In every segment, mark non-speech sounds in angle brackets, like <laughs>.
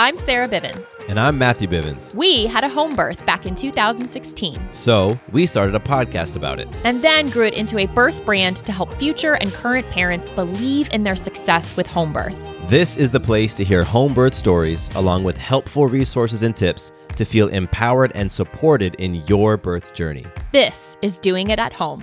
I'm Sarah Bivens. And I'm Matthew Bivens. We had a home birth back in 2016. So we started a podcast about it. And then grew it into a birth brand to help future and current parents believe in their success with home birth. This is the place to hear home birth stories, along with helpful resources and tips to feel empowered and supported in your birth journey. This is Doing It at Home.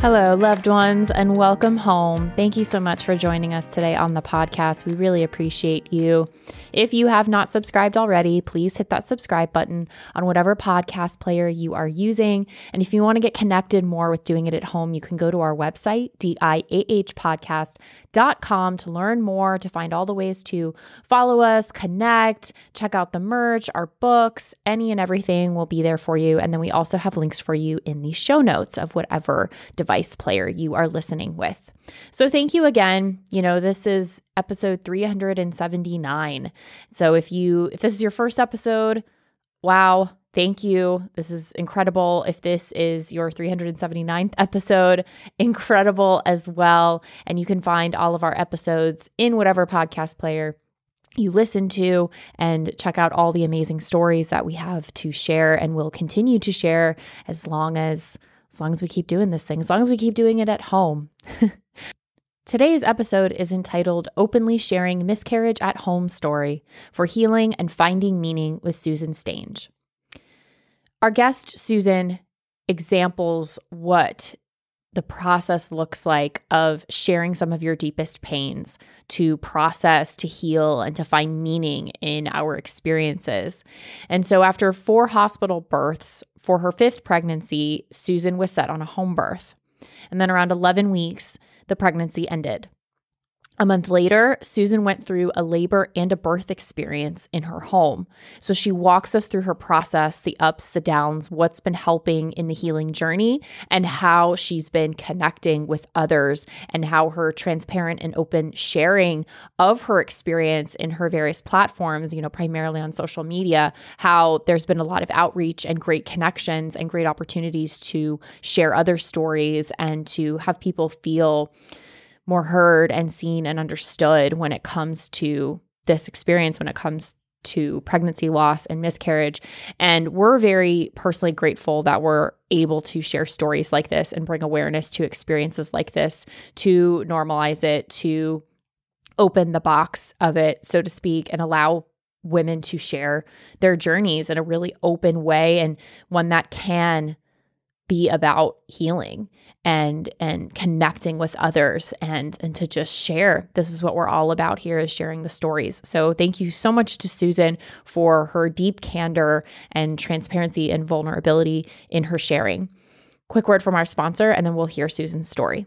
Hello, loved ones, and welcome home. Thank you so much for joining us today on the podcast. We really appreciate you. If you have not subscribed already, please hit that subscribe button on whatever podcast player you are using. And if you want to get connected more with doing it at home, you can go to our website, diahpodcast.com, to learn more, to find all the ways to follow us, connect, check out the merch, our books, any and everything will be there for you. And then we also have links for you in the show notes of whatever device player you are listening with. So thank you again. You know, this is episode 379. So if you if this is your first episode, wow, thank you. This is incredible. If this is your 379th episode, <laughs> incredible as well. And you can find all of our episodes in whatever podcast player you listen to and check out all the amazing stories that we have to share and will continue to share as long as as long as we keep doing this thing, as long as we keep doing it at home. <laughs> Today's episode is entitled Openly Sharing Miscarriage at Home Story for Healing and Finding Meaning with Susan Stange. Our guest, Susan, examples what the process looks like of sharing some of your deepest pains to process, to heal, and to find meaning in our experiences. And so, after four hospital births for her fifth pregnancy, Susan was set on a home birth. And then, around 11 weeks, the pregnancy ended. A month later, Susan went through a labor and a birth experience in her home. So she walks us through her process, the ups, the downs, what's been helping in the healing journey, and how she's been connecting with others, and how her transparent and open sharing of her experience in her various platforms, you know, primarily on social media, how there's been a lot of outreach and great connections and great opportunities to share other stories and to have people feel more heard and seen and understood when it comes to this experience, when it comes to pregnancy loss and miscarriage. And we're very personally grateful that we're able to share stories like this and bring awareness to experiences like this, to normalize it, to open the box of it, so to speak, and allow women to share their journeys in a really open way and one that can be about healing and and connecting with others and and to just share. This is what we're all about here is sharing the stories. So thank you so much to susan for her deep candor and transparency and vulnerability in her sharing. Quick word from our sponsor and then we'll hear susan's story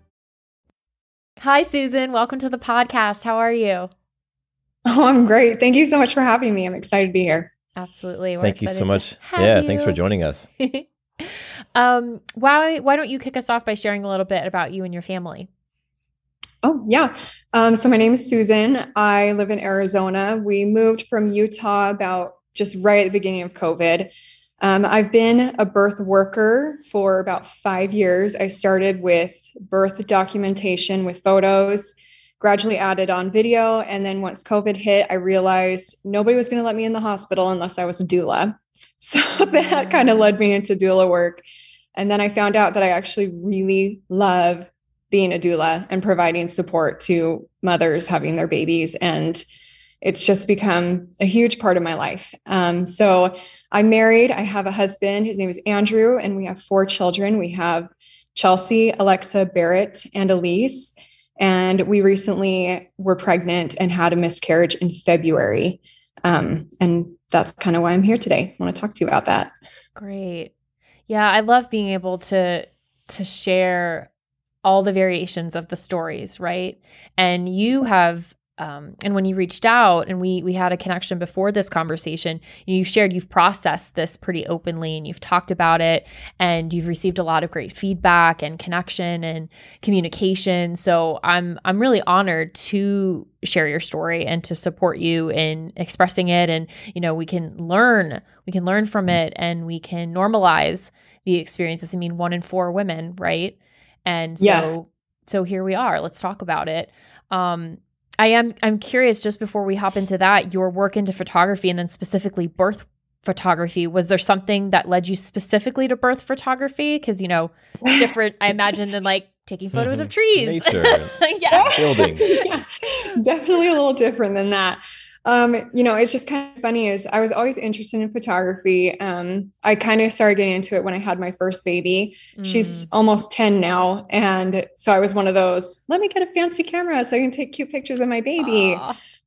Hi, Susan. Welcome to the podcast. How are you? Oh, I'm great. Thank you so much for having me. I'm excited to be here. Absolutely. We're Thank you so much. Yeah, you. thanks for joining us. <laughs> um, why why don't you kick us off by sharing a little bit about you and your family? Oh, yeah. Um, so my name is Susan. I live in Arizona. We moved from Utah about just right at the beginning of COVID. Um, I've been a birth worker for about five years. I started with birth documentation with photos, gradually added on video. And then once COVID hit, I realized nobody was going to let me in the hospital unless I was a doula. <laughs> So that kind of led me into doula work. And then I found out that I actually really love being a doula and providing support to mothers having their babies. And it's just become a huge part of my life. Um, so I'm married. I have a husband. His name is Andrew, and we have four children. We have Chelsea, Alexa, Barrett, and Elise. And we recently were pregnant and had a miscarriage in February. Um, and that's kind of why I'm here today. I want to talk to you about that. Great. Yeah, I love being able to to share all the variations of the stories, right? And you have um, and when you reached out and we we had a connection before this conversation you shared you've processed this pretty openly and you've talked about it and you've received a lot of great feedback and connection and communication so i'm i'm really honored to share your story and to support you in expressing it and you know we can learn we can learn from it and we can normalize the experiences i mean one in four women right and so yes. so here we are. Let's talk about it. Um, I am I'm curious just before we hop into that, your work into photography and then specifically birth photography was there something that led you specifically to birth photography? Because you know it's different i imagine than like taking photos of <laughs> trees. Nature. <laughs> Yeah. Buildings <laughs> yeah, definitely a little different than that um, you know, it's just kind of funny is I was always interested in photography. Um, I kind of started getting into it when I had my first baby. Mm. She's almost 10 now. And so I was one of those, let me get a fancy camera so I can take cute pictures of my baby.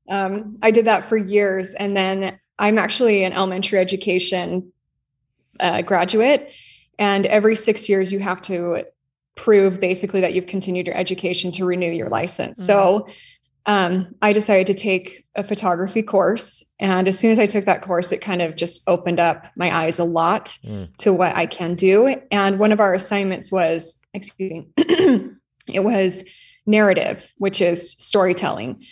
Um, I did that for years. And then I'm actually an elementary education uh, graduate. And every six years, you have to prove basically that you've continued your education to renew your license. Mm. So um, I decided to take a photography course. And as soon as I took that course, it kind of just opened up my eyes a lot mm. to what I can do. And one of our assignments was, excuse me, <clears throat> it was narrative, which is storytelling.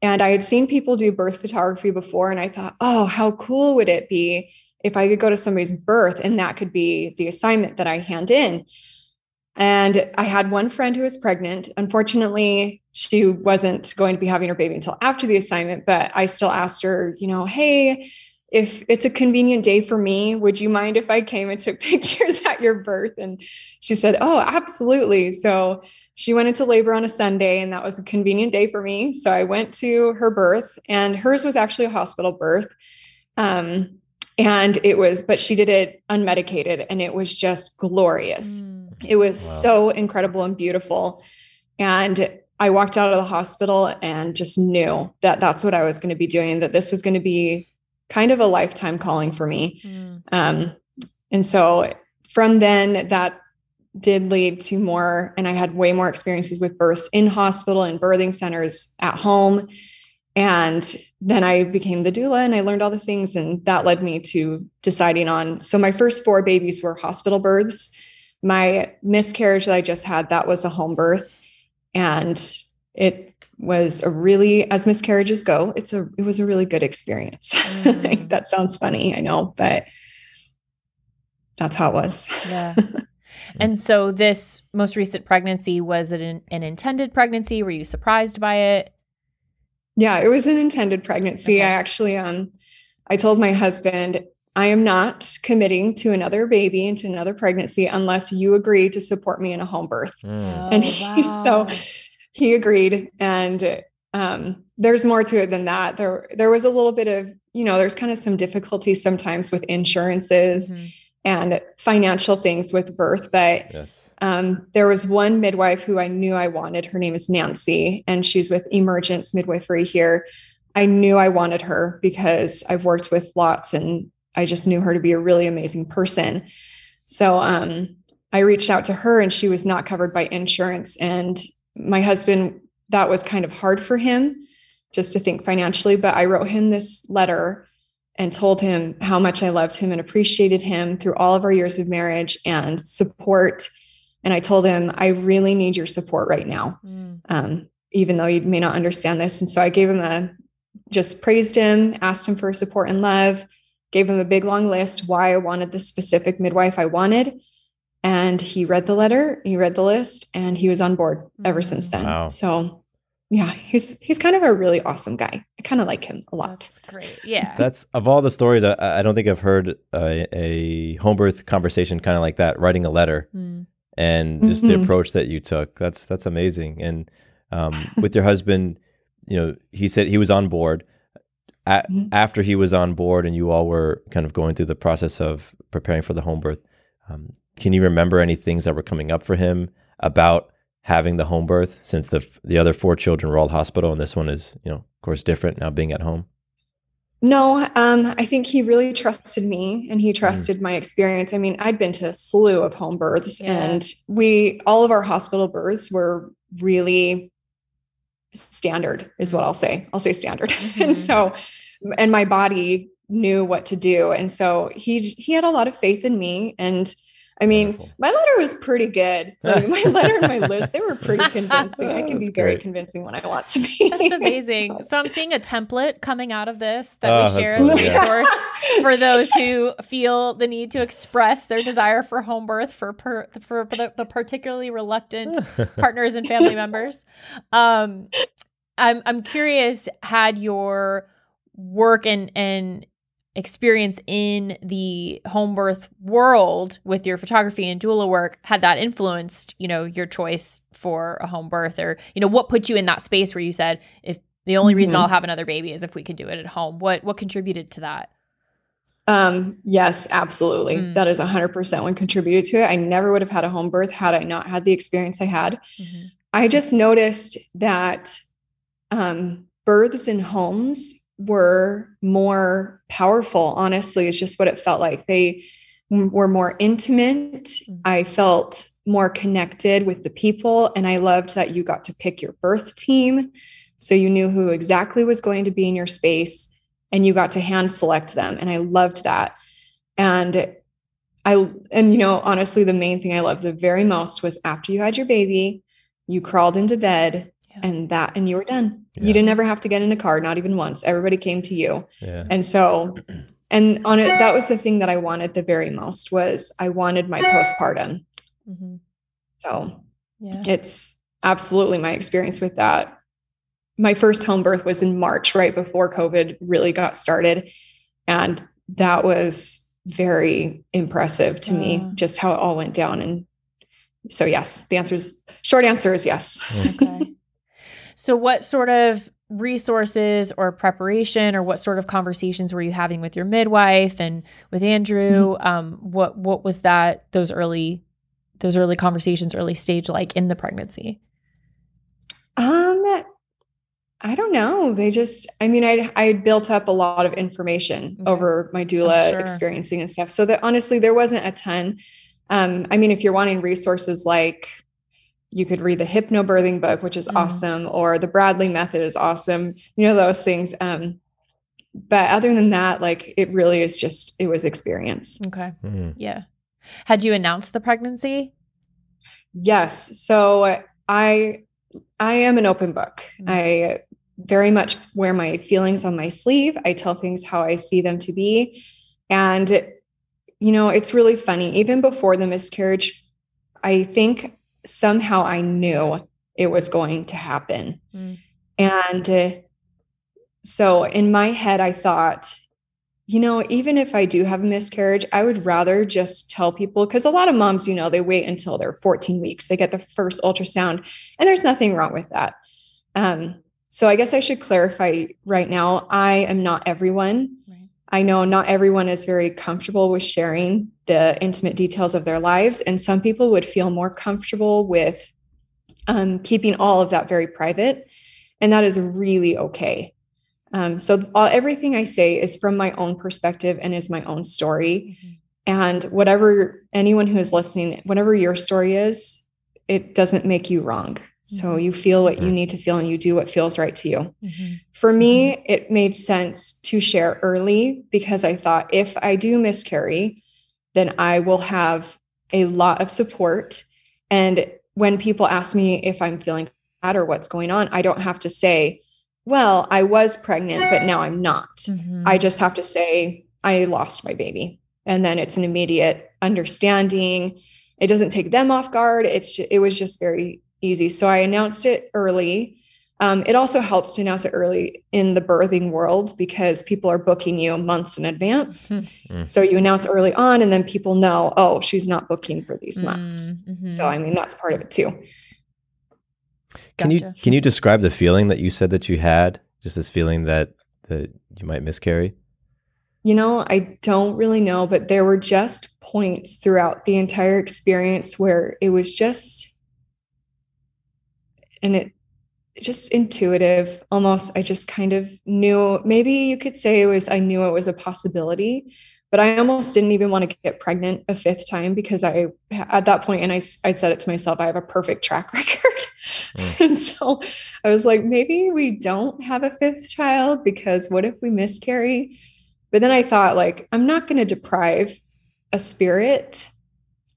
And I had seen people do birth photography before, and I thought, oh, how cool would it be if I could go to somebody's birth and that could be the assignment that I hand in? And I had one friend who was pregnant. Unfortunately, she wasn't going to be having her baby until after the assignment, but I still asked her, you know, hey, if it's a convenient day for me, would you mind if I came and took <laughs> pictures at your birth? And she said, Oh, absolutely. So she went into labor on a Sunday, and that was a convenient day for me. So I went to her birth, and hers was actually a hospital birth. Um, and it was, but she did it unmedicated, and it was just glorious. Mm it was wow. so incredible and beautiful. And I walked out of the hospital and just knew that that's what I was going to be doing, that this was going to be kind of a lifetime calling for me. Mm. Um, and so from then, that did lead to more, and I had way more experiences with births in hospital and birthing centers at home. And then I became the doula and I learned all the things, and that led me to deciding on. So my first four babies were hospital births my miscarriage that I just had, that was a home birth. And it was a really, as miscarriages go, it's a, it was a really good experience. <laughs> Mm. that sounds funny, I know, but that's how it was. Yeah. <laughs> and so this most recent pregnancy, was it an, an, intended pregnancy? Were you surprised by it? Yeah, it was an intended pregnancy. Okay. I actually, um, I told my husband I am not committing to another baby and to another pregnancy unless you agree to support me in a home birth. Mm. and he, <laughs> wow. so he agreed. And um, there's more to it than that. There, there was a little bit of, you know, there's kind of some difficulty sometimes with insurances. Mm-hmm. and financial things with birth. But Yes. um, there was one midwife who I knew I wanted. Her name is Nancy, and she's with Emergence Midwifery here. I knew I wanted her because I've worked with lots and I just knew her to be a really amazing person. So um, I reached out to her and she was not covered by insurance. And my husband, that was kind of hard for him just to think financially. But I wrote him this letter and told him how much I loved him and appreciated him through all of our years of marriage and support. And I told him, I really need your support right now, Mm. um, even though you may not understand this. And so I gave him a just praised him, asked him for support and love, gave him a big long list why I wanted the specific midwife I wanted. And he read the letter, he read the list, and he was on board ever since then. Wow. So yeah, he's he's kind of a really awesome guy. I kind of like him a lot. That's great. Yeah. That's of all the stories. I, I don't think I've heard a, a home birth conversation kind of like that. Writing a letter Mm. and just the Mhm. approach that you took. That's that's amazing. And um, with your husband, you know, he said he was on board. A- Mhm. After he was on board, and you all were kind of going through the process of preparing for the home birth, um, can you remember any things that were coming up for him about having the home birth? Since the the other four children were all hospital, and this one is, you know, of course, different now being at home. No, um, I think he really trusted me and he trusted my experience. I mean, I'd been to a slew of home births Yeah. and we all of our hospital births were really standard, is what I'll say. I'll say standard. Mhm. <laughs> and so and my body knew what to do. And so he he had a lot of faith in me. And I mean, Wonderful. my letter was pretty good. Like, my letter and my <laughs> list, they were pretty convincing. I <laughs> can That's be very convincing when I want to be. That's <laughs> amazing. So- So I'm seeing a template coming out of this that Oh, we share as a resource for those who feel the need to express their desire for home birth for per, for the, the particularly reluctant partners and family members. Um, I'm I'm curious. Had your work and and experience in the home birth world with your photography and doula work had that influenced you know your choice for a home birth or you know what put you in that space where you said if the only reason Mhm. I'll have another baby is if we can do it at home what what contributed to that Um, yes, absolutely. Mm. That is 100% what contributed to it. I never would have had a home birth had I not had the experience I had. I just noticed that um, births in homes were more powerful. Honestly, it's just what it felt like. They were more intimate. Mhm. I felt more connected with the people. And I loved that you got to pick your birth team. So you knew who exactly was going to be in your space and you got to hand select them. And I loved that. And I, and you know, honestly, the main thing I loved the very most was after you had your baby, you crawled into bed Yeah. and that, and you were done. Yeah. You didn't ever have to get in a car, not even once. Everybody came to you. Yeah. And so, and on it, that was the thing that I wanted the very most was I wanted my postpartum. Mhm. So yeah it's absolutely my experience with that. My first home birth was in March, right before COVID really got started. And that was very impressive to me, just how it all went down. And so, yes, the answer is short answer is yes. okay so what sort of resources or preparation or what sort of conversations were you having with your midwife and with Andrew um what what was that those early those early conversations early stage like in the pregnancy Um, I don't know. They just, I mean, I I built up a lot of information Okay. over my doula sure. experiencing and stuff. So that honestly, there wasn't a ton. Um, I mean, if you're wanting resources like you could read the hypnobirthing book, which is Mhm. awesome, or the Bradley method is awesome, you know, those things. Um, but other than that, like it really is just it was experience. okay Mm. yeah had you announced the pregnancy Yes. So I I am an open book. Mm. I very much wear my feelings on my sleeve. I tell things how I see them to be. And you know, it's really funny. Even before the miscarriage, I think somehow I knew it was going to happen. Mm. And uh, so in my head I thought you know, even if I do have a miscarriage, I would rather just tell people because a lot of moms, you know, they wait until they're 14 weeks, they get the first ultrasound, and there's nothing wrong with that. Um, so I guess I should clarify right now I am not everyone. I know not everyone is very comfortable with sharing the intimate details of their lives, and some people would feel more comfortable with um, keeping all of that very private. And that is really okay. Um, so, all, everything I say is from my own perspective and is my own story. Mm-hmm. And whatever anyone who is listening, whatever your story is, it doesn't make you wrong. So mm-hmm. you feel what you need to feel and you do what feels right to you. Mm-hmm. For me, mm-hmm. it made sense to share early because I thought if I do miscarry, then I will have a lot of support. And when people ask me if I'm feeling bad or what's going on, I don't have to say, well, I was pregnant, but now I'm not. Mm-hmm. I just have to say, I lost my baby. And then it's an immediate understanding. It doesn't take them off guard. It's just, it was just very easy. So I announced it early. Um, it also helps to announce it early in the birthing world because people are booking you months in advance. Mm-hmm. So you announce early on, and then people know, oh, she's not booking for these months. Mm-hmm. So I mean, that's part of it too. Can you can you describe the feeling that you said that you had? Just this feeling that that you might miscarry. You know, I don't really know, but there were just points throughout the entire experience where it was just, and it just intuitive almost i just kind of knew maybe you could say it was i knew it was a possibility but I almost didn't even want to get pregnant a fifth time because I, at that point, and I, I said it to myself, I have a perfect track <laughs> record. Mm. and so I was like, maybe we don't have a fifth child because what if we miscarry? But then I thought, like, I'm not going to deprive a spirit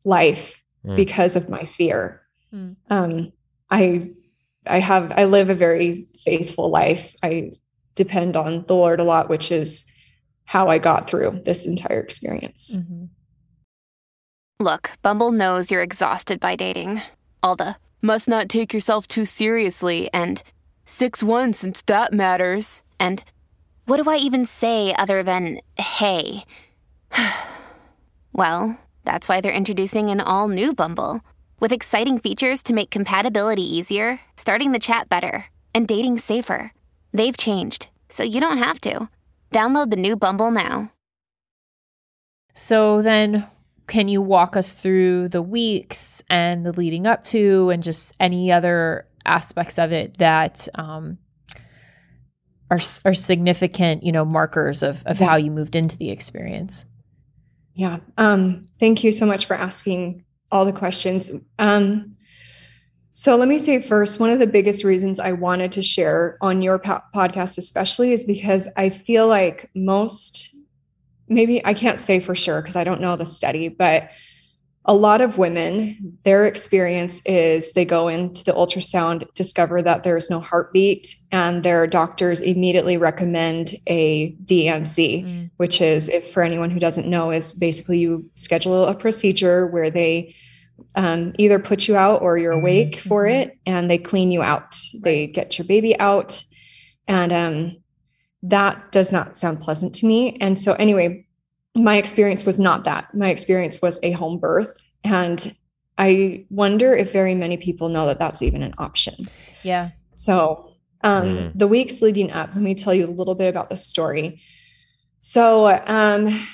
life mm. because of my fear. Mm. Um, I, I have, I live a very faithful life. I depend on the Lord a lot, which is how I got through this entire experience. Mm-hmm. Look, Bumble knows you're exhausted by dating. All the must not take yourself too seriously and 6 1 since that matters. And what do I even say other than hey? <sighs> well, that's why they're introducing an all new Bumble with exciting features to make compatibility easier, starting the chat better, and dating safer. They've changed, so you don't have to. Download the new Bumble now. So then, can you walk us through the weeks and the leading up to, and just any other aspects of it that um, are are significant, you know, markers of of yeah. how you moved into the experience? Yeah. Um, thank you so much for asking all the questions. Um, so let me say first, one of the biggest reasons I wanted to share on your po- podcast, especially, is because I feel like most, maybe I can't say for sure because I don't know the study, but a lot of women, their experience is they go into the ultrasound, discover that there's no heartbeat, and their doctors immediately recommend a D&C, mm. which is, if for anyone who doesn't know, is basically you schedule a procedure where they um, either put you out or you're mm-hmm. awake for mm-hmm. it and they clean you out. They get your baby out. And um, that does not sound pleasant to me. And so, anyway, my experience was not that. My experience was a home birth. And I wonder if very many people know that that's even an option. Yeah. So, um, mm. the weeks leading up, let me tell you a little bit about the story. So, um,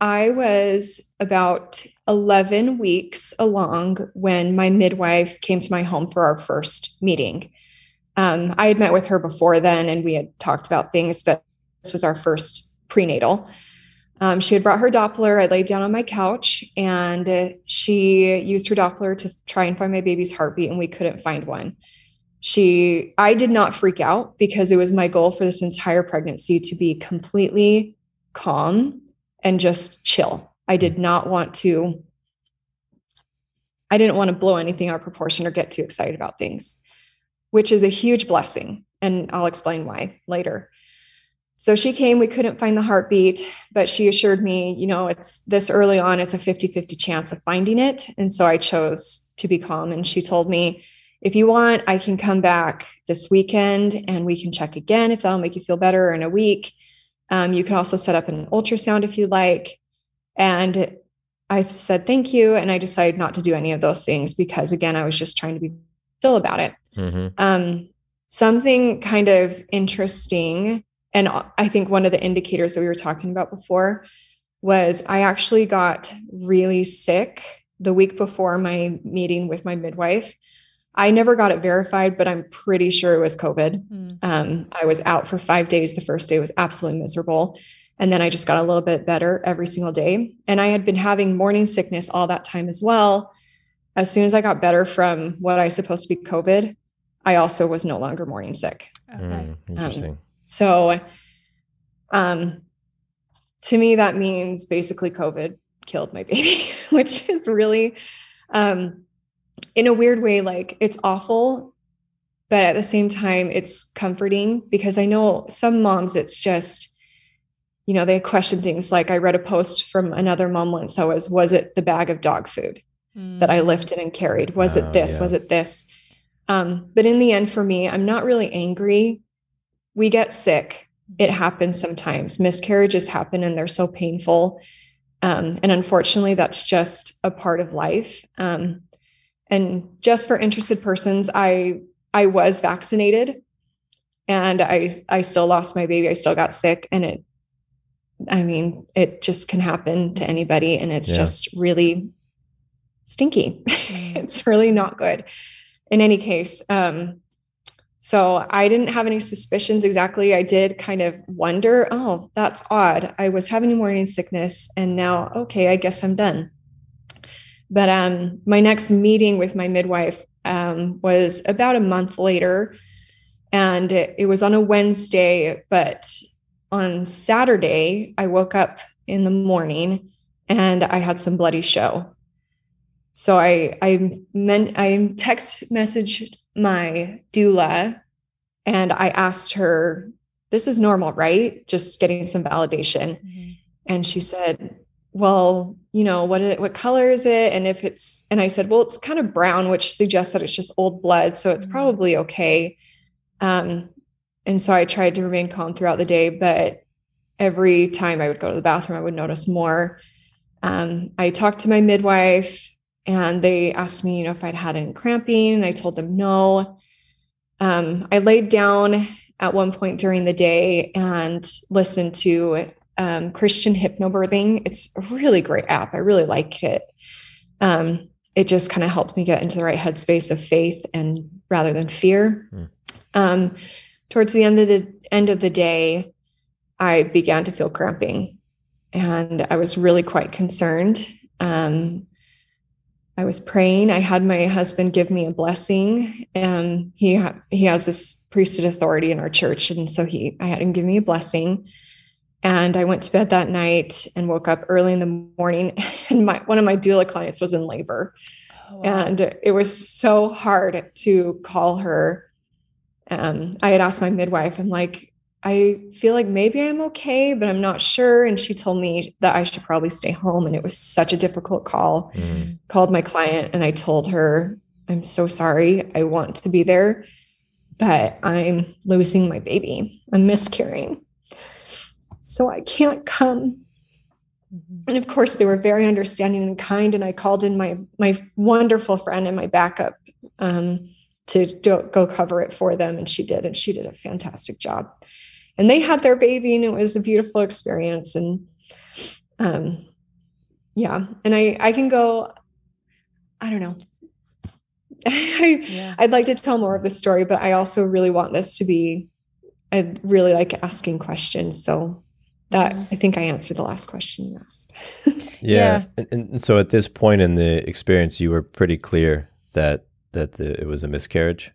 I was about 11 weeks along when my midwife came to my home for our first meeting. Um, I had met with her before then and we had talked about things, but this was our first prenatal. Um, she had brought her Doppler. I laid down on my couch and she used her Doppler to try and find my baby's heartbeat, and we couldn't find one. She, I did not freak out because it was my goal for this entire pregnancy to be completely calm and just chill. I did not want to, I didn't want to blow anything out of proportion or get too excited about things, which is a huge blessing. And I'll explain why later. So she came, we couldn't find the heartbeat, but she assured me, you know, it's this early on, it's a 50 50 chance of finding it. And so I chose to be calm. And she told me, if you want, I can come back this weekend and we can check again if that'll make you feel better in a week. Um, you can also set up an ultrasound if you like. And I said thank you. And I decided not to do any of those things because, again, I was just trying to be chill about it. Mm-hmm. Um, something kind of interesting and I think one of the indicators that we were talking about before was I actually got really sick the week before my meeting with my midwife. I never got it verified, but I'm pretty sure it was COVID. Mm. Um, I was out for five days. The first day was absolutely miserable. And then I just got a little bit better every single day. And I had been having morning sickness all that time as well. As soon as I got better from what I supposed to be COVID, I also was no longer morning sick. Okay. Mm, interesting. Um, so, um, to me, that means basically COVID killed my baby, <laughs> which is really, um, in a weird way, like it's awful, but at the same time, it's comforting because I know some moms, it's just, you know, they question things like I read a post from another mom once that was, was it the bag of dog food mm. that I mm. lifted and carried? Was it this? Yeah. Was it this? Um, but in the end, for me, I'm not really angry. We get sick. It happens sometimes. Miscarriages happen and they're so painful. Um, and unfortunately, that's just a part of life. Um, and just for interested persons, I I was vaccinated, and I I still lost my baby. I still got sick, and it. I mean, it just can happen to anybody, and it's yeah. just really stinky. <laughs> Mm. it's really not good. In any case, um, so I didn't have any suspicions exactly. I did kind of wonder, oh, that's odd. I was having morning sickness and now, okay, I guess I'm done. But um, my next meeting with my midwife um, was about a month later. And it, it was on a Wednesday, but on Saturday, I woke up in the morning and I had some bloody show. So I I meant I text messaged my doula and I asked her, this is normal, right? Just getting some validation. Mm-hmm. And she said, well, you know, what it, what color is it? And if it's and I said, well, it's kind of brown, which suggests that it's just old blood, so it's mm-hmm. probably okay. Um, and so I tried to remain calm throughout the day, but every time I would go to the bathroom, I would notice more. Um, I talked to my midwife and they asked me, you know, if I'd had any cramping, and I told them no. Um, I laid down at one point during the day and listened to um, Christian hypnobirthing. It's a really great app. I really liked it. Um, it just kind of helped me get into the right headspace of faith and rather than fear. Mm. towards the end of the end of the day, I began to feel cramping, and I was really quite concerned. Um, I was praying. I had my husband give me a blessing, and he ha- he has this priesthood authority in our church, and so he I had him give me a blessing. And I went to bed that night and woke up early in the morning, <laughs> and my one of my doula clients was in labor, oh, wow. and it was so hard to call her. Um, I had asked my midwife, I'm like, I feel like maybe I'm okay, but I'm not sure. And she told me that I should probably stay home. And it was such a difficult call. Mm. Called my client and I told her, I'm so sorry. I want to be there, but I'm losing my baby. I'm miscarrying. So I can't come. Mm-hmm. And of course, they were very understanding and kind. And I called in my my wonderful friend and my backup um, to do, go cover it for them, and she did, and she did a fantastic job and they had their baby and it was a beautiful experience and um yeah and i i can go i don't know <laughs> I, yeah. I'd like to tell more of the story, but I also really want this to be, I really like asking questions. So that I think I answered the last question you asked. <laughs> yeah. yeah. And, and, so at this point in the experience, you were pretty clear that, that the, it was a miscarriage.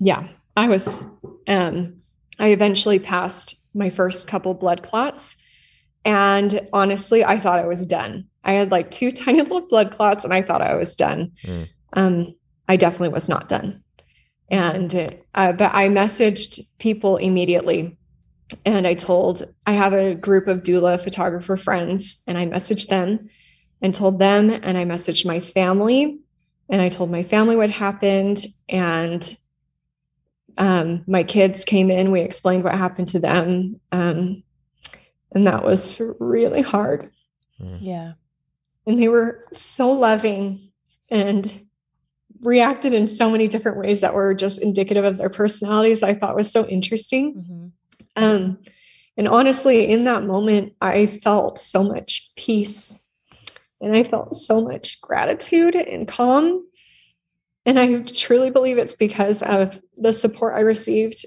Yeah, I was, um, I eventually passed my first couple blood clots. And honestly, I thought I was done. I had like two <laughs> tiny little blood clots and I thought I was done. Mm. Um, I definitely was not done. And, uh, but I messaged people immediately and I told, I have a group of doula photographer friends and I messaged them and told them, and I messaged my family and I told my family what happened. And um, my kids came in, we explained what happened to them. Um, and that was really hard. Mm. Yeah. And they were so loving and reacted in so many different ways that were just indicative of their personalities. I thought was so interesting. Mm-hmm. Um, And honestly, in that moment, I felt so much peace and I felt so much gratitude and calm. And I truly believe it's because of the support I received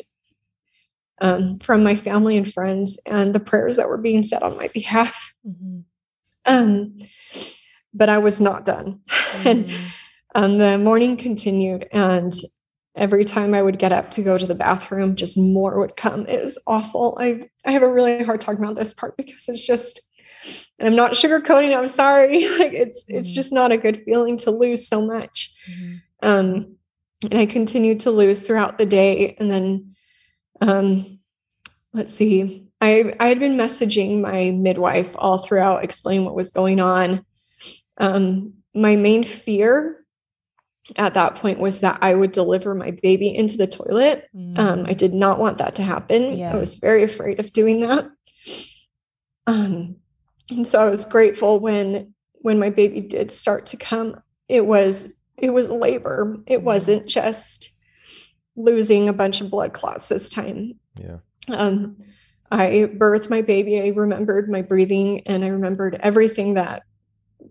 um, from my family and friends and the prayers that were being said on my behalf. Mm-hmm. Um, but I was not done. <laughs> Mm-hmm. and um, the morning continued, and every time I would get up to go to the bathroom, just more would come. It was awful. I I have a really hard talking about this part because it's just, and I'm not sugarcoating. I'm sorry. <laughs> Like it's mm-hmm. it's just not a good feeling to lose so much. Um, and I continued to lose throughout the day, and then, um, let's see. I I had been messaging my midwife all throughout, explaining what was going on. Um, my main fear at that point was that I would deliver my baby into the toilet. Mm. Um, I did not want that to happen. Yeah. I was very afraid of doing that. Um, and so I was grateful when when my baby did start to come. It was it was labor. It mm. wasn't just losing a bunch of blood clots this time. Yeah. Um, I birthed my baby. I remembered my breathing and I remembered everything that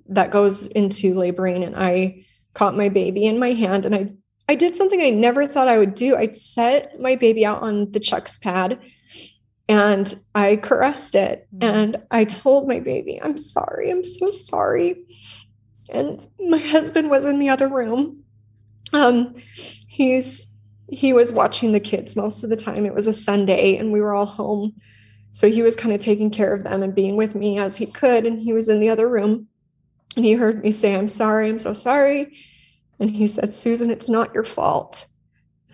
that goes into laboring. And I caught my baby in my hand and I I did something I never thought I would do. I set my baby out on the chucks pad and I caressed it mm. and I told my baby, I'm sorry, I'm so sorry. And my husband was in the other room. Um, he's he was watching the kids most of the time. It was a Sunday and we were all home. So he was kind of taking care of them and being with me as he could. And he was in the other room. And he heard me say, I'm sorry, I'm so sorry. And he said, Susan, it's not your fault.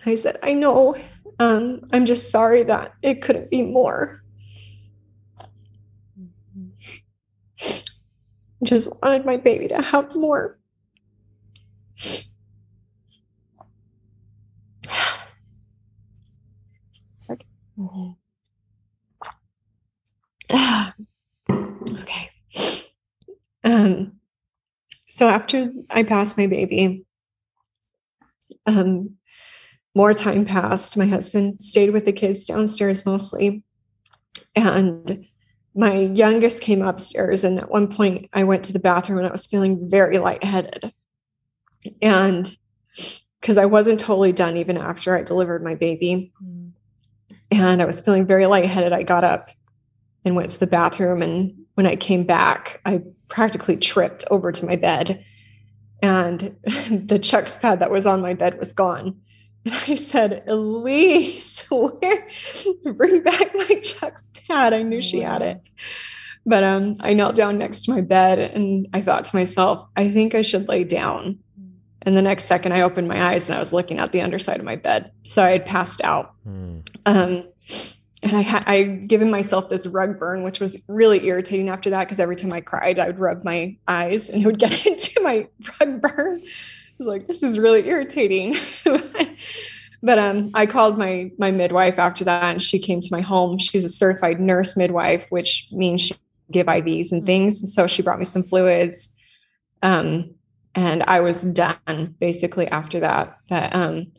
I said, I know. Um, I'm just sorry that it couldn't be more. Just wanted my baby to have more. <sighs> Okay. Um, so after I passed my baby, um, more time passed. My husband stayed with the kids downstairs mostly. And my youngest came upstairs. And at one point, I went to the bathroom and I was feeling very lightheaded. And because I wasn't totally done even after I delivered my baby. Mm. And I was feeling very lightheaded. I got up and went to the bathroom. And when I came back, I practically tripped over to my bed and <laughs> the chucks pad that was on my bed was gone. <laughs> And I said, Elise, <laughs> where bring back my chucks pad. I knew she had it. But um, I knelt down next to my bed and I thought to myself, I think I should lay down. And the next second I opened my eyes and I was looking at the underside of my bed. So I had passed out. Mm. Um, and I had I given myself this rug burn, which was really irritating after that because every time I cried, I would rub my eyes and it would get <laughs> into my rug burn. Was like, this is really irritating. <laughs> but um, I called my my midwife after that, and she came to my home. She's a certified nurse midwife, which means she give IVs and things. So she brought me some fluids. Um, and I was done basically after that. But um,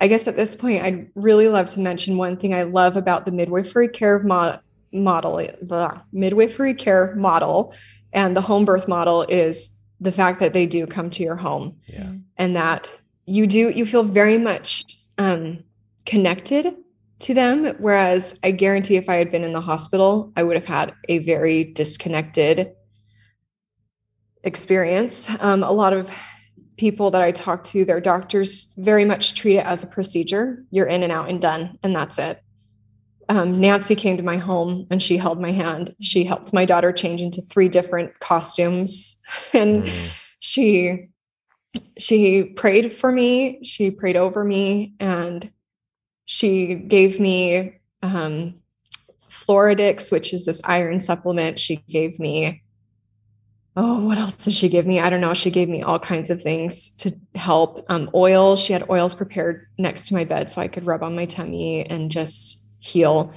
I guess at this point, I'd really love to mention one thing I love about the midwifery care mod- model, the midwifery care model, and the home birth model is the fact that they do come to your home, yeah. and that you do you feel very much um, connected to them. Whereas I guarantee, if I had been in the hospital, I would have had a very disconnected experience. Um, a lot of people that I talk to, their doctors very much treat it as a procedure. You're in and out and done, and that's it. Um, Nancy came to my home and she held my hand. She helped my daughter change into three different costumes, <laughs> and mm. she she prayed for me. She prayed over me, and she gave me um, Floradix, which is this iron supplement. She gave me oh, what else did she give me? I don't know. She gave me all kinds of things to help. Um, oil. She had oils prepared next to my bed so I could rub on my tummy and just heal.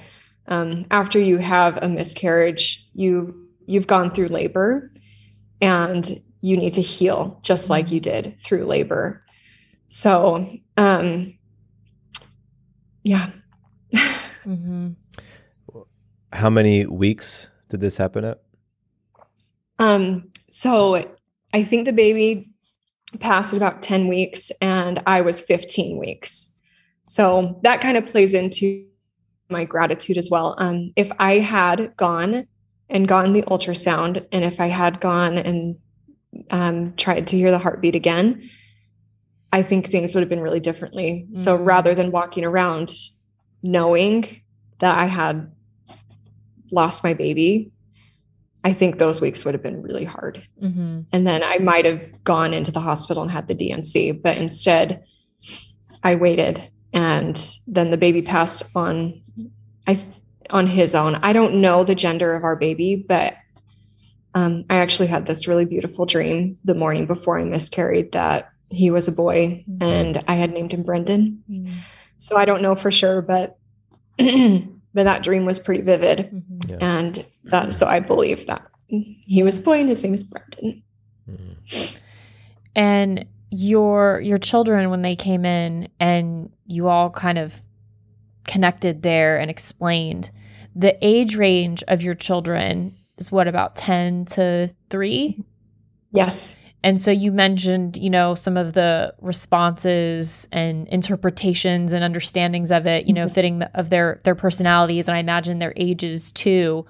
Um, after you have a miscarriage, you you've gone through labor, and you need to heal just like you did through labor. So, um, yeah. <laughs> mm-hmm. how many weeks did this happen at? Um, so I think the baby passed at about 10 weeks and I was 15 weeks. So that kind of plays into my gratitude as well. Um, if I had gone and gotten the ultrasound, and if I had gone and um, tried to hear the heartbeat again, I think things would have been really differently. Mm-hmm. So rather than walking around knowing that I had lost my baby, I think those weeks would have been really hard. Mm-hmm. And then I might have gone into the hospital and had the D&C, but instead I waited and then the baby passed on I on his own. I don't know the gender of our baby, but um, I actually had this really beautiful dream the morning before I miscarried that he was a boy mm-hmm. and I had named him Brendan. Mm-hmm. So I don't know for sure, but <clears throat> but that dream was pretty vivid. Mm-hmm. Yeah. And that so I believe that he was a boy and his name is Brendan. Mm-hmm. And your your children when they came in and you all kind of connected there and explained the age range of your children is what about 10 to 3 yes. And so you mentioned you know some of the responses and interpretations and understandings of it you know mm-hmm. fitting the, of their their personalities and i imagine their ages too.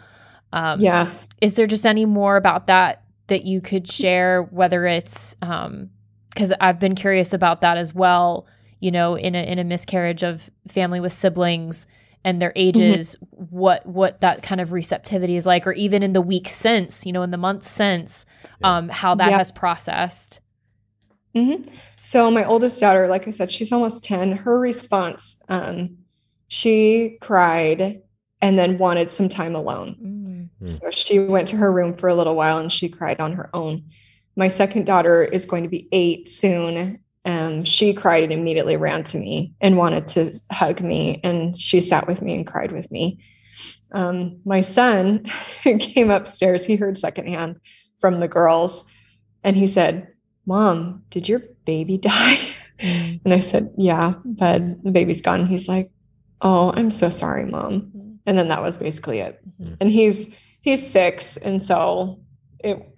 Um, yes. is there just any more about that that you could share whether it's um because i've been curious about that as well you know, in a in a miscarriage of family with siblings and their mm-hmm. ages, mm-hmm. what what that kind of receptivity is like, or even in the weeks since, you know, in the months since, yeah. um, how that yeah. has processed. Mm-hmm. So my oldest daughter, like I said, she's almost 10. Her response, um, she cried and then wanted some time alone. Mm. So she went to her room for a little while and she cried on her own. My second daughter is going to be eight soon um, she cried and immediately ran to me and wanted to hug me. And she sat with me and cried with me. Um, my son <laughs> came upstairs. He heard secondhand from the girls and he said, Mom, did your baby <laughs> die? Mm. And I said, Yeah, but the baby's gone. He's like, Oh, I'm so sorry, mom. Mm. And then that was basically it. Mm-hmm. And he's he's six. And so it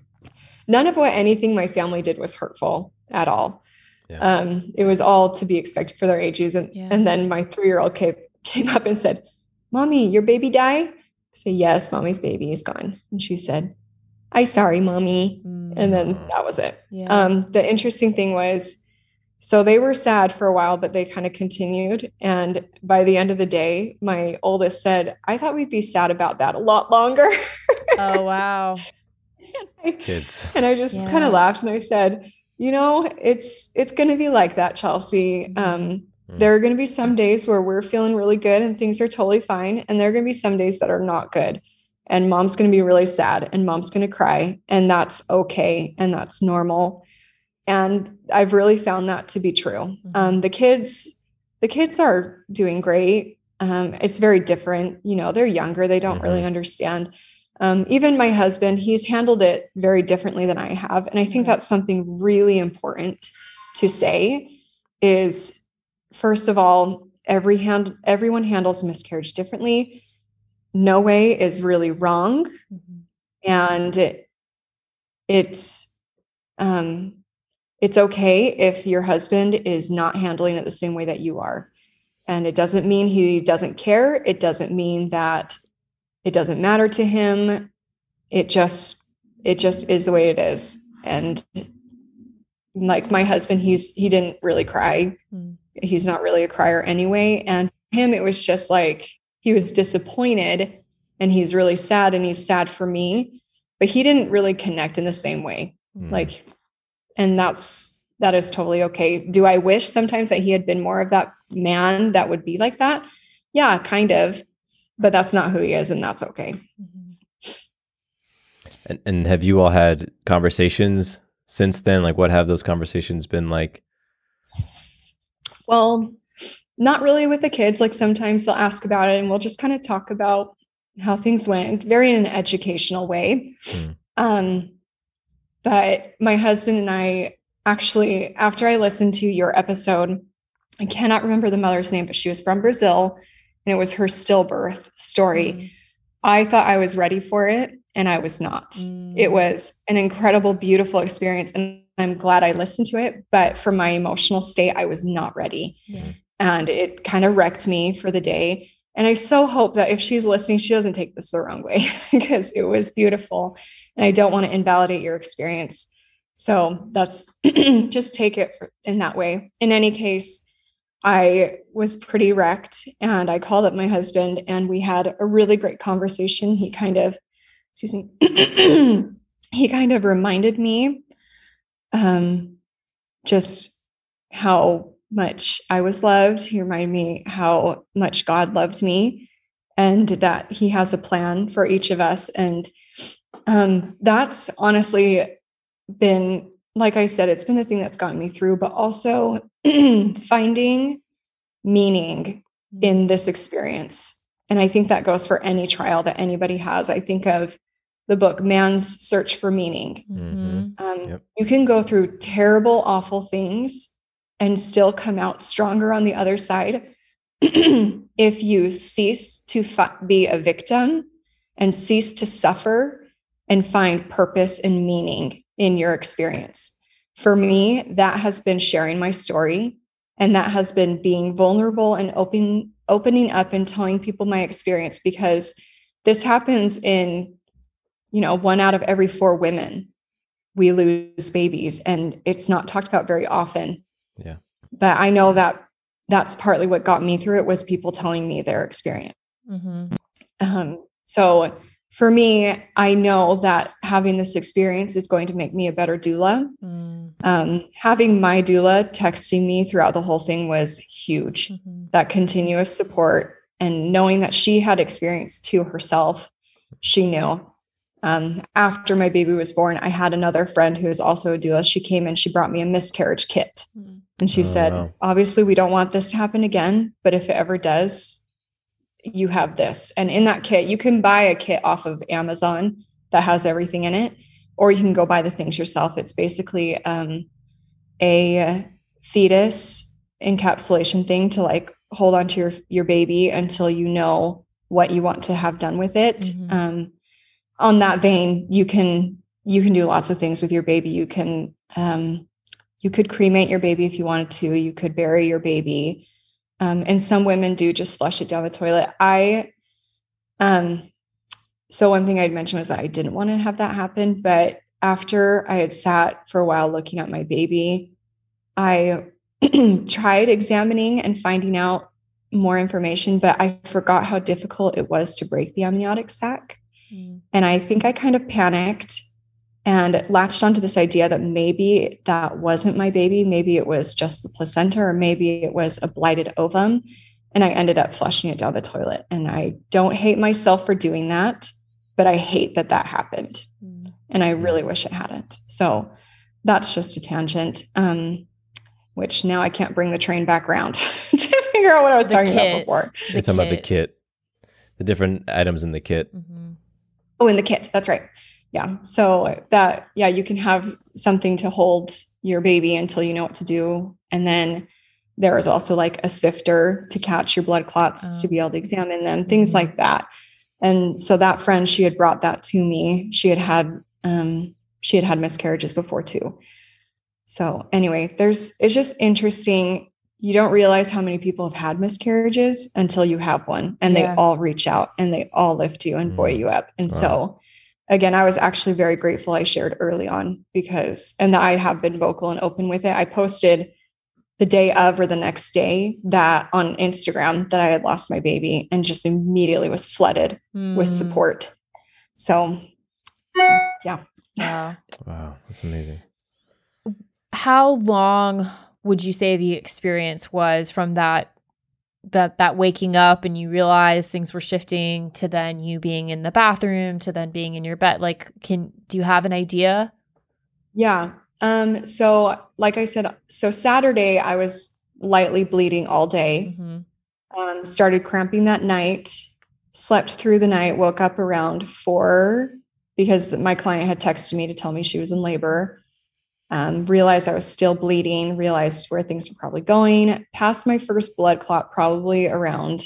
none of what anything my family did was hurtful at all. Yeah. Um, it was all to be expected for their ages. And, yeah. and then my three year old came, came up and said, Mommy, your baby died? I said, Yes, mommy's baby is gone. And she said, I sorry, mommy. Mm. And then that was it. Yeah. Um, the interesting thing was, so they were sad for a while, but they kind of continued. And by the end of the day, my oldest said, I thought we'd be sad about that a lot longer. oh, wow. <laughs> and <laughs> I, Kids. And I just yeah. kind of laughed and I said, you know, it's it's going to be like that, Chelsea. Mm-hmm. Um, mm-hmm. there are going to be some days where we're feeling really good and things are totally fine, and there are going to be some days that are not good. And mom's going to be really sad, and mom's going to cry, and that's okay, and that's normal. And I've really found that to be true. Mm-hmm. Um, the kids, the kids are doing great. Um, it's very different. You know, they're younger; they don't really mm-hmm. understand um, even my husband, he's handled it very differently than I have. And I think that's something really important to say is first of all, every hand everyone handles miscarriage differently. No way is really wrong. Mm-hmm. And it, it's um it's okay if your husband is not handling it the same way that you are. And it doesn't mean he doesn't care. It doesn't mean that it doesn't matter to him. It just it just is the way it is. And like my husband he's he didn't really cry. Mm. he's not really a crier anyway. And him it was just like he was disappointed and he's really sad and he's sad for me. But he didn't really connect in the same way. Mm. like and that's that is totally okay. Do i wish sometimes that he had been more of that man that would be like that? Yeah kind of but that's not who he is and that's okay. Mm-hmm. and, and have you all had conversations since then? Like what have those conversations been like? Well not really with the kids. Like sometimes they'll ask about it and we'll just kind of talk about how things went very in an educational way. Mm. um, but my husband and i actually after i listened to your episode i cannot remember the mother's name but she was from brazil and it was her stillbirth story. I thought I was ready for it and I was not. Mm. It was an incredible, beautiful experience. And I'm glad I listened to it. But for my emotional state, I was not ready. Yeah. And it kind of wrecked me for the day. And I so hope that if she's listening, she doesn't take this the wrong way <laughs> because it was beautiful. And I don't want to invalidate your experience. So that's <clears throat> just take it in that way. In any case, I was pretty wrecked and I called up my husband and we had a really great conversation. He kind of, excuse me, <clears throat> he kind of reminded me um, just how much I was loved. He reminded me how much God loved me and that he has a plan for each of us. And um, that's honestly been like I said, it's been the thing that's gotten me through, but also <clears throat> finding meaning in mm-hmm. this experience. And I think that goes for any trial that anybody has. I think of the book Man's Search for Meaning. Mm-hmm. Um, yep. You can go through terrible, awful things and still come out stronger on the other side <clears throat> if you cease to fa- be a victim and cease to suffer and find purpose and meaning in your experience. For me, that has been sharing my story and that has been being vulnerable and open opening up and telling people my experience because this happens in you know, one out of every 4 women we lose babies and it's not talked about very often. Yeah. But I know that that's partly what got me through it was people telling me their experience. Mm-hmm. Um, so for me, I know that having this experience is going to make me a better doula. Mm. Um, having my doula texting me throughout the whole thing was huge. Mm-hmm. That continuous support and knowing that she had experience to herself, she knew. Um, after my baby was born, I had another friend who is also a doula. She came and she brought me a miscarriage kit. Mm. And she oh, said, wow. obviously, we don't want this to happen again, but if it ever does, you have this. And in that kit, you can buy a kit off of Amazon that has everything in it, or you can go buy the things yourself. It's basically um, a fetus encapsulation thing to like hold on to your your baby until you know what you want to have done with it. Mm-hmm. Um, on that vein, you can you can do lots of things with your baby. You can um, you could cremate your baby if you wanted to. You could bury your baby. Um, and some women do just flush it down the toilet. I, um, so one thing I'd mentioned was that I didn't want to have that happen, but after I had sat for a while looking at my baby, I <clears throat> tried examining and finding out more information, but I forgot how difficult it was to break the amniotic sac. Mm. And I think I kind of panicked and latched onto this idea that maybe that wasn't my baby. Maybe it was just the placenta, or maybe it was a blighted ovum. And I ended up flushing it down the toilet. And I don't hate myself for doing that, but I hate that that happened. Mm. And I really wish it hadn't. So that's just a tangent, um, which now I can't bring the train back around <laughs> to figure out what I was the talking kit. about before. You're talking about the kit, the different items in the kit. Mm-hmm. Oh, in the kit. That's right yeah so that yeah you can have something to hold your baby until you know what to do and then there is also like a sifter to catch your blood clots oh. to be able to examine them things mm-hmm. like that and so that friend she had brought that to me she had had um she had had miscarriages before too so anyway there's it's just interesting you don't realize how many people have had miscarriages until you have one and yeah. they all reach out and they all lift you and mm. buoy you up and wow. so again, I was actually very grateful I shared early on because, and I have been vocal and open with it. I posted the day of or the next day that on Instagram that I had lost my baby and just immediately was flooded mm. with support. So, yeah. Wow. Wow. That's amazing. How long would you say the experience was from that that that waking up and you realize things were shifting to then you being in the bathroom to then being in your bed like can do you have an idea? Yeah um so like i said so saturday i was lightly bleeding all day. Mm-hmm. um started cramping that night slept through the night woke up around four because my client had texted me to tell me she was in labor um, realized I was still bleeding, realized where things were probably going, passed my first blood clot probably around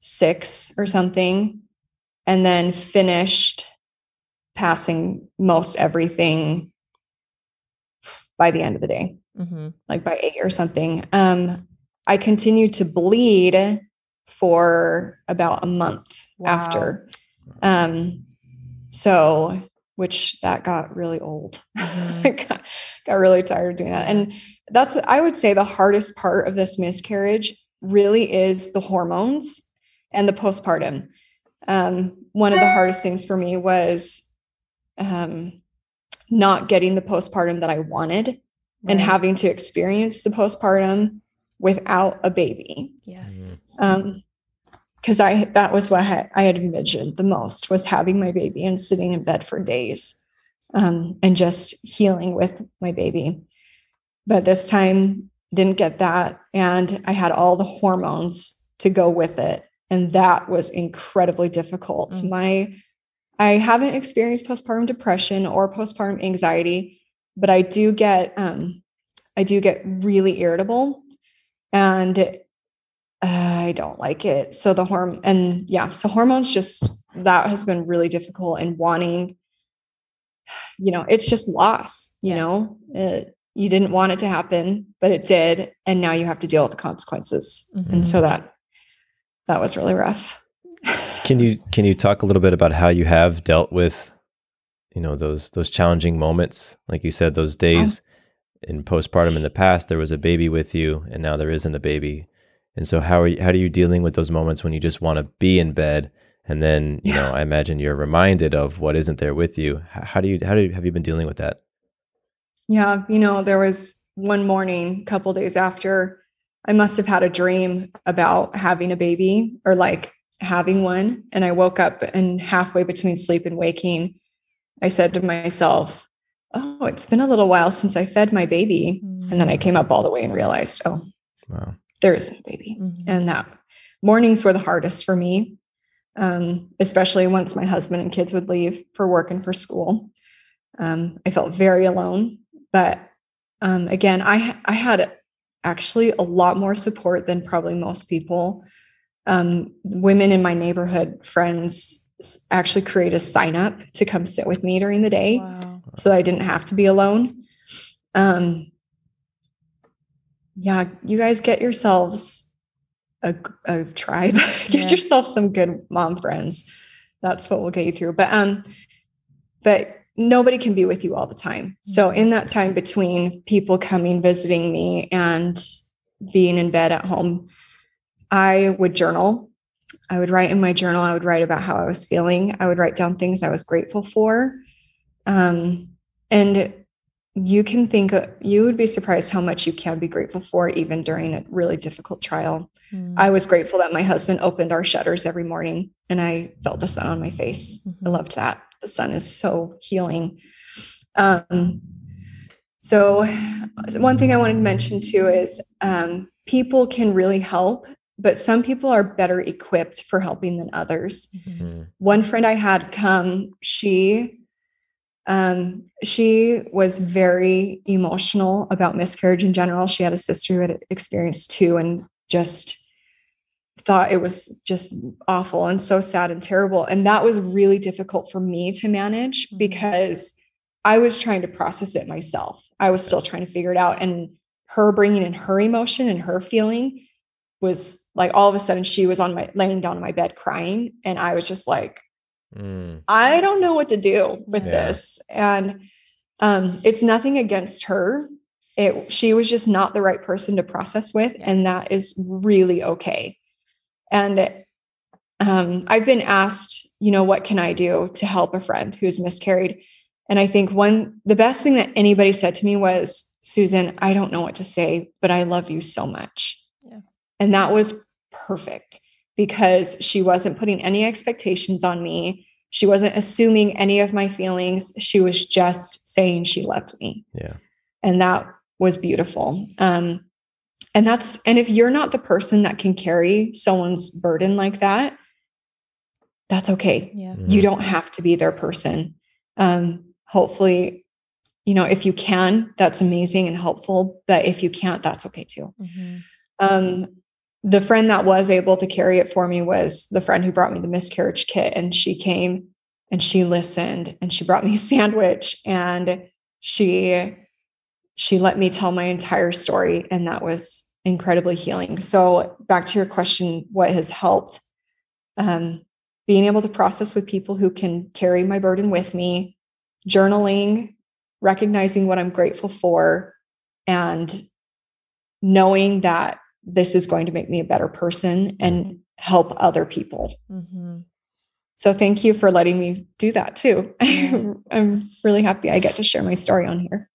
six or something. and then finished passing most everything by the end of the day, Mm-hmm. like by eight or something. Um, I continued to bleed for about a month Wow. after. Um, so, which that got really old. <laughs> Mhm. Got, got really tired of doing that. And that's, I would say, the hardest part of this miscarriage really is the hormones and the postpartum. Um, one of the hardest things for me was um, not getting the postpartum that I wanted and having to experience the postpartum without a baby yeah. um because i that was what I, had envisioned the most was having my baby and sitting in bed for days um and just healing with my baby but this time didn't get that and i had all the hormones to go with it and that was incredibly difficult Mm. my i haven't experienced postpartum depression or postpartum anxiety but i do get um i do get really irritable and I don't like it. So the horm and yeah, so hormones just that has been really difficult and wanting, you know, it's just loss, you Yeah. know, it, you didn't want it to happen, but it did. And now you have to deal with the consequences. Mhm. And so that, that was really rough. Can you can you talk a little bit about how you have dealt with, you know, those those challenging moments? Like you said, those days in postpartum in the past, there was a baby with you, and now there isn't a baby. And so, how are you, how are you dealing with those moments when you just want to be in bed, and then you know, I imagine you're reminded of what isn't there with you. How, how do you how do you, have you been dealing with that? Yeah, you know, there was one morning, a couple days after, I must have had a dream about having a baby or like having one. And I woke up and halfway between sleep and waking, I said to myself, Oh, it's been a little while since I fed my baby. And then I mm. came up all the way and realized, oh, Wow. There isn't a baby. Mhm. And that mornings were the hardest for me, um, especially once my husband and kids would leave for work and for school. Um, I felt very alone. But um, again, I I had actually a lot more support than probably most people. Um, women in my neighborhood, friends, actually create a sign up to come sit with me during the day Wow. so I didn't have to be alone. Um, yeah, you guys get yourselves a, a tribe. <laughs> get Yeah. yourself some good mom friends. That's what will get you through. But um, but nobody can be with you all the time. So in that time between people coming visiting me and being in bed at home, I would journal. I would write in my journal. I would write about how I was feeling. I would write down things I was grateful for. Um, and you can think you would be surprised how much you can be grateful for even during a really difficult trial. Mm. I was grateful that my husband opened our shutters every morning and I felt the sun on my face. I Mhm. loved that. The sun is so healing. Um, so, one thing I wanted to mention too is um, people can really help, but some people are better equipped for helping than others Mhm. Mm. one friend I had come, she um she was very emotional about miscarriage in general. She had a sister who had experienced two and just thought it was just awful and so sad and terrible. And that was really difficult for me to manage Mhm. because I was trying to process it myself. I was still trying to figure it out. And her bringing in her emotion and her feeling was like all of a sudden she was on my laying down on my bed crying. And I was just like, Mm. I don't know what to do with Yeah. this. And um, it's nothing against her. It she was just not the right person to process with, and that is really okay. And um, I've been asked, you know, what can I do to help a friend who's miscarried? And I think one the best thing that anybody said to me was, Susan, I don't know what to say, but I love you so much. Yeah. And that was perfect because she wasn't putting any expectations on me. She wasn't assuming any of my feelings. She was just saying she loved me. Yeah. And that was beautiful. Um, and that's, and if you're not the person that can carry someone's burden like that, that's okay. Yeah. Mhm. You don't have to be their person. Um, hopefully, you know, if you can, that's amazing and helpful. But if you can't, that's okay too. Mhm. Um, the friend that was able to carry it for me was the friend who brought me the miscarriage kit. And she came and she listened and she brought me a sandwich and she she let me tell my entire story and that was incredibly healing so back to your question what has helped um, being able to process with people who can carry my burden with me journaling recognizing what i'm grateful for and knowing that this is going to make me a better person and help other people mm-hmm. So thank you for letting me do that too. <laughs> I'm really happy I get to share my story on here.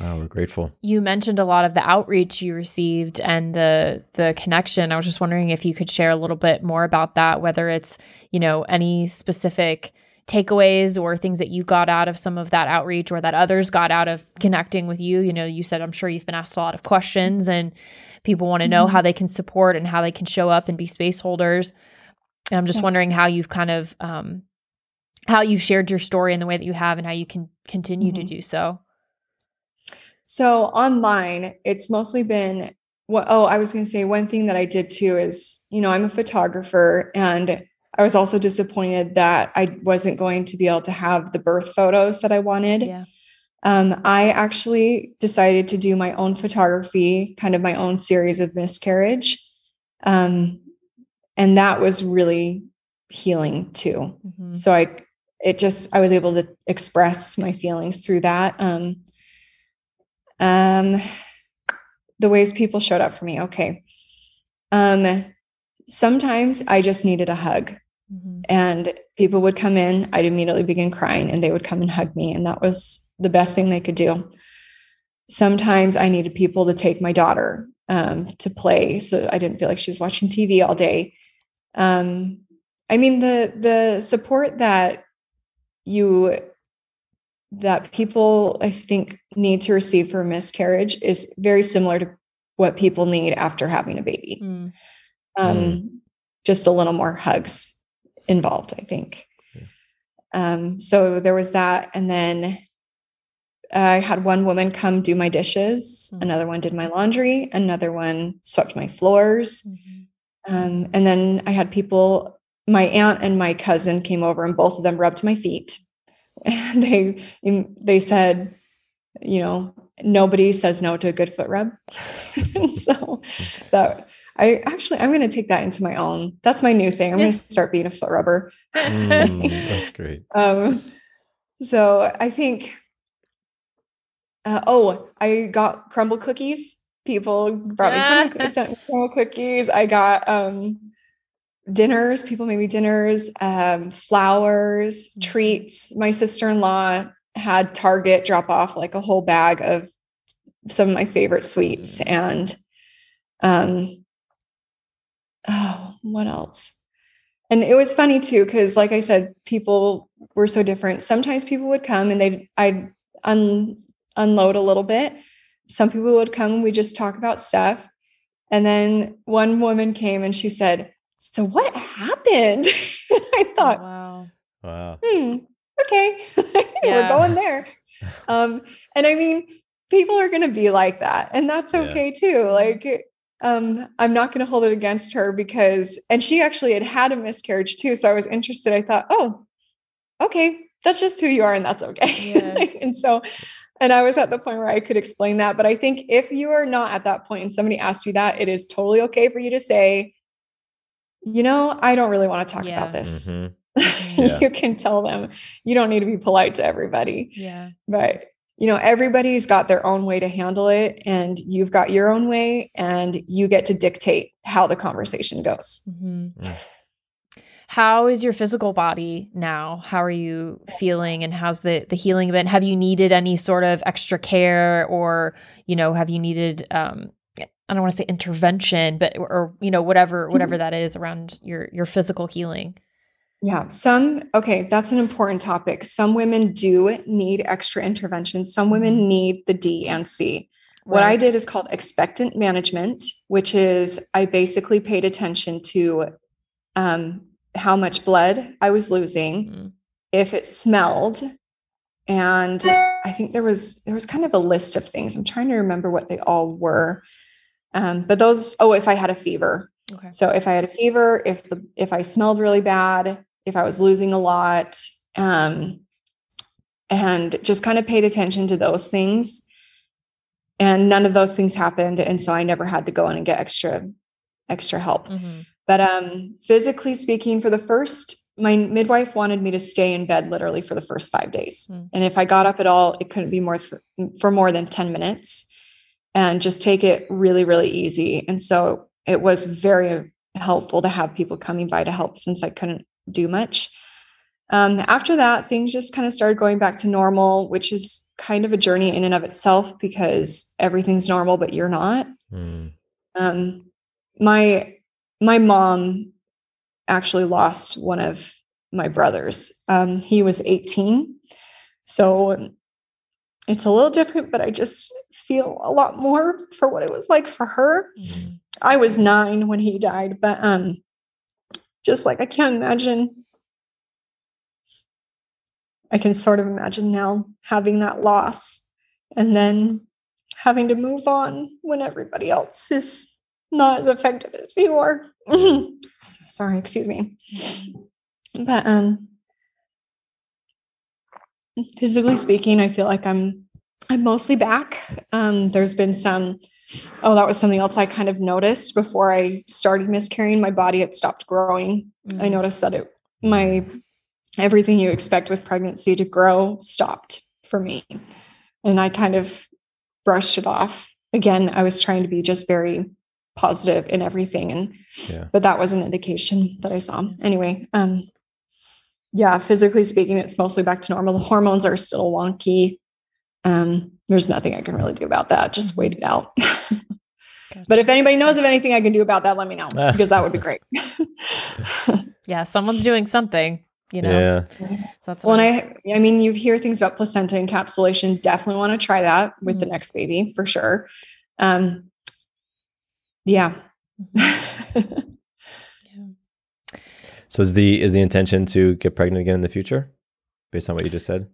Wow, we're grateful. You mentioned a lot of the outreach you received and the the connection. I was just wondering if you could share a little bit more about that, whether it's, you know, any specific takeaways or things that you got out of some of that outreach or that others got out of connecting with you. You know, you said I'm sure you've been asked a lot of questions and people want to know mm-hmm. how they can support and how they can show up and be space holders. And I'm just wondering how you've kind of um, how you've shared your story in the way that you have and how you can continue mm-hmm. to do so. So online, it's mostly been what oh, I was going to say one thing that I did too is, you know, I'm a photographer and I was also disappointed that I wasn't going to be able to have the birth photos that I wanted. Yeah. Um, I actually decided to do my own photography, kind of my own series of miscarriage. Um, and that was really healing too. Mm-hmm. so i it just i was able to express my feelings through that. Um um the ways people showed up for me. Okay. Um sometimes i just needed a hug mm-hmm. and people would come in i'd immediately begin crying and they would come and hug me and that was the best thing they could do sometimes i needed people to take my daughter um, to play so i didn't feel like she was watching tv all day um i mean the the support that you that people i think need to receive for miscarriage is very similar to what people need after having a baby mm. um mm. just a little more hugs involved i think um so there was that and then I had one woman come do my dishes, mm. another one did my laundry, another one swept my floors. Mm-hmm. Um, and then I had people, my aunt and my cousin came over, and both of them rubbed my feet. <laughs> And they they said, you know, nobody says no to a good foot rub. <laughs> and so that I actually I'm going to take that into my own. That's my new thing. I'm going to start being a foot rubber. Mm, <laughs> that's great. um, so I think. Uh, oh, I got crumble cookies people brought me crumble <laughs> cookies. I got um, dinners. People made me dinners, um, flowers, mm-hmm. treats. My sister in law had Target drop off like a whole bag of some of my favorite sweets. Mm-hmm. And um, oh, what else? And it was funny too, because like I said, people were so different. Sometimes people would come and they I'd un, unload a little bit some people would come, we just talk about stuff. And then one woman came and she said, So what happened? <laughs> I oh, thought, Wow. Wow. Hmm, okay. <laughs> We're going there. <laughs> Um, and I mean, people are gonna be like that, and that's okay yeah. too. Like um, I'm not going to hold it against her because, and she actually had had a miscarriage too. So I was interested. I thought, oh, okay, that's just who you are and that's okay. <laughs> Yeah. and so and I was at the point where I could explain that. But I think if you are not at that point and somebody asks you that, it is totally okay for you to say, you know, I don't really want to talk yeah. about this. Mm-hmm. <laughs> Yeah. you can tell them you don't need to be polite to everybody. Yeah. But you know, everybody's got their own way to handle it, and you've got your own way, and you get to dictate how the conversation goes. Mm-hmm. Mm. How is your physical body now? How are you feeling and how's the the healing been? Have you needed any sort of extra care or, you know, have you needed um I don't want to say intervention, but or you know, whatever whatever that is around your your physical healing? Yeah, some okay, that's an important topic. Some women do need extra intervention. Some women mm-hmm. need the D and C. Right. What I did is called expectant management, which is I basically paid attention to um, how much blood I was losing, mm. if it smelled, and I think there was there was kind of a list of things. I'm trying to remember what they all were. Um, but those, oh, if I had a fever. Okay. So if I had a fever, if the if I smelled really bad, if I was losing a lot, um, and just kind of paid attention to those things. And none of those things happened. And so I never had to go in and get extra, extra help. Mm-hmm. But um, physically speaking, for the first, my midwife wanted me to stay in bed literally for the first five days. Mm-hmm. And if I got up at all, it couldn't be more th- for more than 10 minutes and just take it really, really easy. And so it was very helpful to have people coming by to help since I couldn't do much. Um, after that, things just kind of started going back to normal, which is kind of a journey in and of itself because everything's normal, but you're not. Mm. Um, my my mom actually lost one of my brothers. Um, he was 18, so it's a little different, but I just feel a lot more for what it was like for her. Mm. I was nine when he died, but um, just like I can't imagine I can sort of imagine now having that loss and then having to move on when everybody else is not as affected as you are. <laughs> Sorry, excuse me. But um physically speaking, I feel like I'm I'm mostly back. Um there's been some oh that was something else I kind of noticed before I started miscarrying. My body had stopped growing. Mm-hmm. I mm. noticed that it my everything you expect with pregnancy to grow stopped for me. And I kind of brushed it off. Again, I was trying to be just very positive in everything. And yeah. but that was an indication that I saw. Anyway, um yeah, physically speaking, it's mostly back to normal. The hormones are still wonky. Um, there's nothing I can really do about that. Just wait it out. <laughs> But if anybody knows of anything I can do about that, let me know <laughs> because that would be great. <laughs> yeah, someone's doing something you know? Yeah. So that's well i i mean you hear things about placenta encapsulation. Definitely want to try that with mm-hmm. the next baby for sure. Um yeah. Yeah. So is the is the intention to get pregnant again in the future based on what you just said?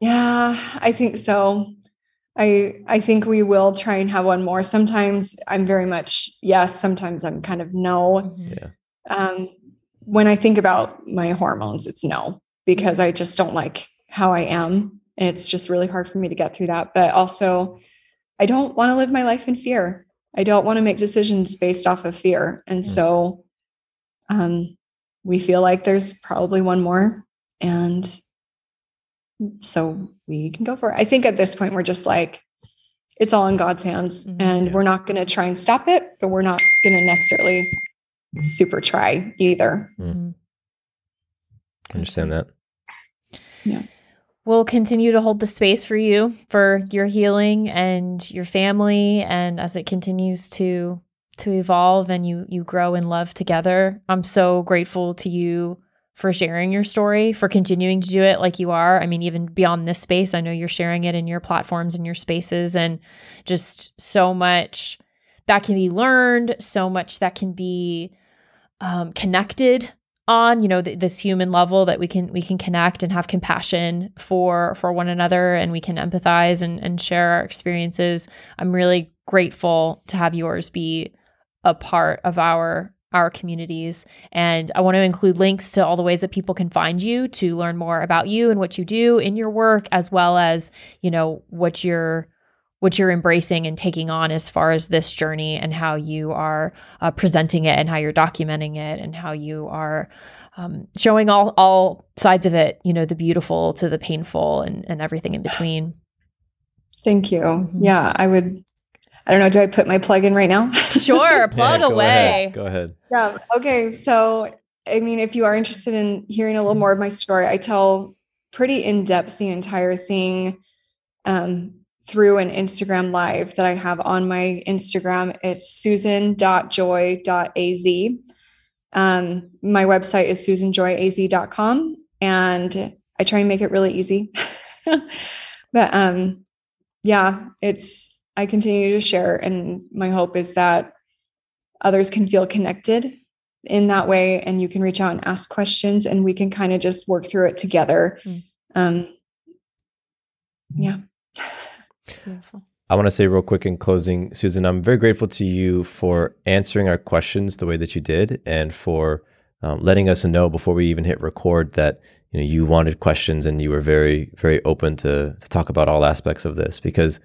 Yeah i think so i i think we will try and have one more sometimes i'm very much yes sometimes i'm kind of no mm-hmm. yeah um when I think about my hormones, it's no, because I just don't like how I am. And it's just really hard for me to get through that. But also, I don't want to live my life in fear. I don't want to make decisions based off of fear. And so um, we feel like there's probably one more. And so we can go for it. I think at this point, we're just like, it's all in God's hands. Mm-hmm. And yeah. we're not going to try and stop it, but we're not going to necessarily super try either. Mm. Understand that. Yeah. We'll continue to hold the space for you for your healing and your family and as it continues to to evolve and you you grow in love together. I'm so grateful to you for sharing your story, for continuing to do it like you are. I mean, even beyond this space, I know you're sharing it in your platforms and your spaces and just so much that can be learned, so much that can be um, connected on you know th- this human level that we can we can connect and have compassion for for one another and we can empathize and, and share our experiences i'm really grateful to have yours be a part of our our communities. And i want to include links to all the ways that people can find you to learn more about you and what you do in your work as well as you know what you're what you're embracing and taking on as far as this journey and how you are uh, presenting it and how you're documenting it and how you are um, showing all all sides of it you know the beautiful to the painful and, and everything in between. Thank you. Mm-hmm. yeah i would i don't know do i put my plug in right now <laughs> sure plug yeah, go away ahead. go ahead yeah okay so i mean if you are interested in hearing a little more of my story i tell pretty in depth the entire thing um, through an Instagram live that I have on my Instagram. It's susan.joy.az. Um, my website is susanjoyaz.com and I try and make it really easy. <laughs> but um, yeah, it's, I continue to share. And my hope is that others can feel connected in that way and you can reach out and ask questions and we can kind of just work through it together. Mm. Um, yeah. Beautiful. I want to say real quick in closing, Susan, I'm very grateful to you for answering our questions the way that you did and for um, letting us know before we even hit record that you know you wanted questions and you were very very open to to talk about all aspects of this because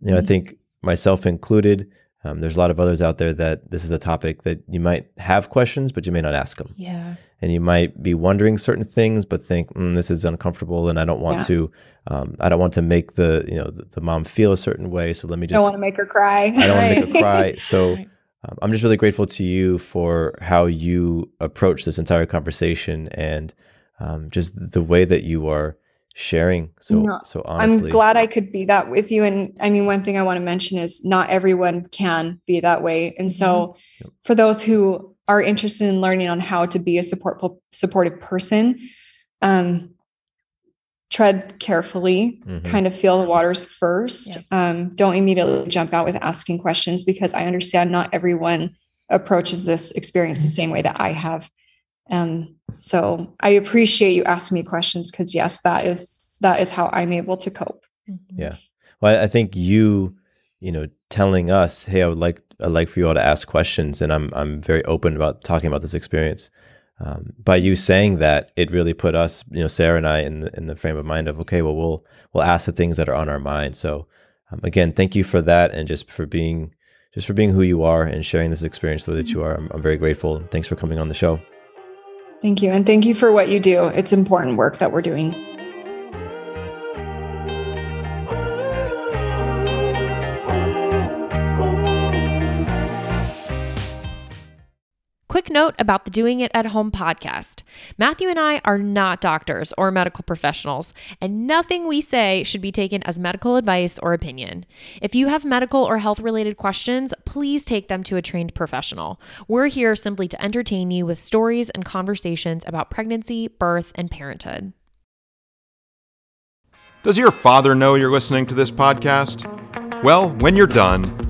you know I think myself included um, there's a lot of others out there that this is a topic that you might have questions but you may not ask them Yeah. and you might be wondering certain things but think mm, this is uncomfortable and I don't want Yeah. to um, I don't want to make the you know the, the mom feel a certain way so let me just. I don't want to make her cry. I don't want to make her <laughs> cry. So um, I'm just really grateful to you for how you approach this entire conversation and um, just the way that you are sharing so No, so honestly. I'm glad I could be that with you. And I mean, one thing I want to mention is not everyone can be that way. And so, Yep. for those who are interested in learning on how to be a support supportive person, um, tread carefully, Mhm. kind of feel the waters first. Um, don't immediately jump out with asking questions because I understand not everyone approaches this experience the same way that I have. Um, so I appreciate you asking me questions because yes, that is that is how I'm able to cope. Yeah. Well, I- I think you, you know, telling us, "Hey, I would like I'd like for you all to ask questions," and I'm I'm very open about talking about this experience. Um, by you saying that, it really put us, you know, Sarah and I, in the, in the frame of mind of, okay, well, we'll we'll ask the things that are on our mind. So, um, again, thank you for that, and just for being just for being who you are and sharing this experience the way that you are. I'm, I'm very grateful. Thanks for coming on the show. Thank you. And thank you for what you do. It's important work that we're doing. Quick note about the Doing It at Home podcast. Matthew and I are not doctors or medical professionals, and nothing we say should be taken as medical advice or opinion. If you have medical or health related questions, please take them to a trained professional. We're here simply to entertain you with stories and conversations about pregnancy, birth, and parenthood. Does your father know you're listening to this podcast? Well, when you're done,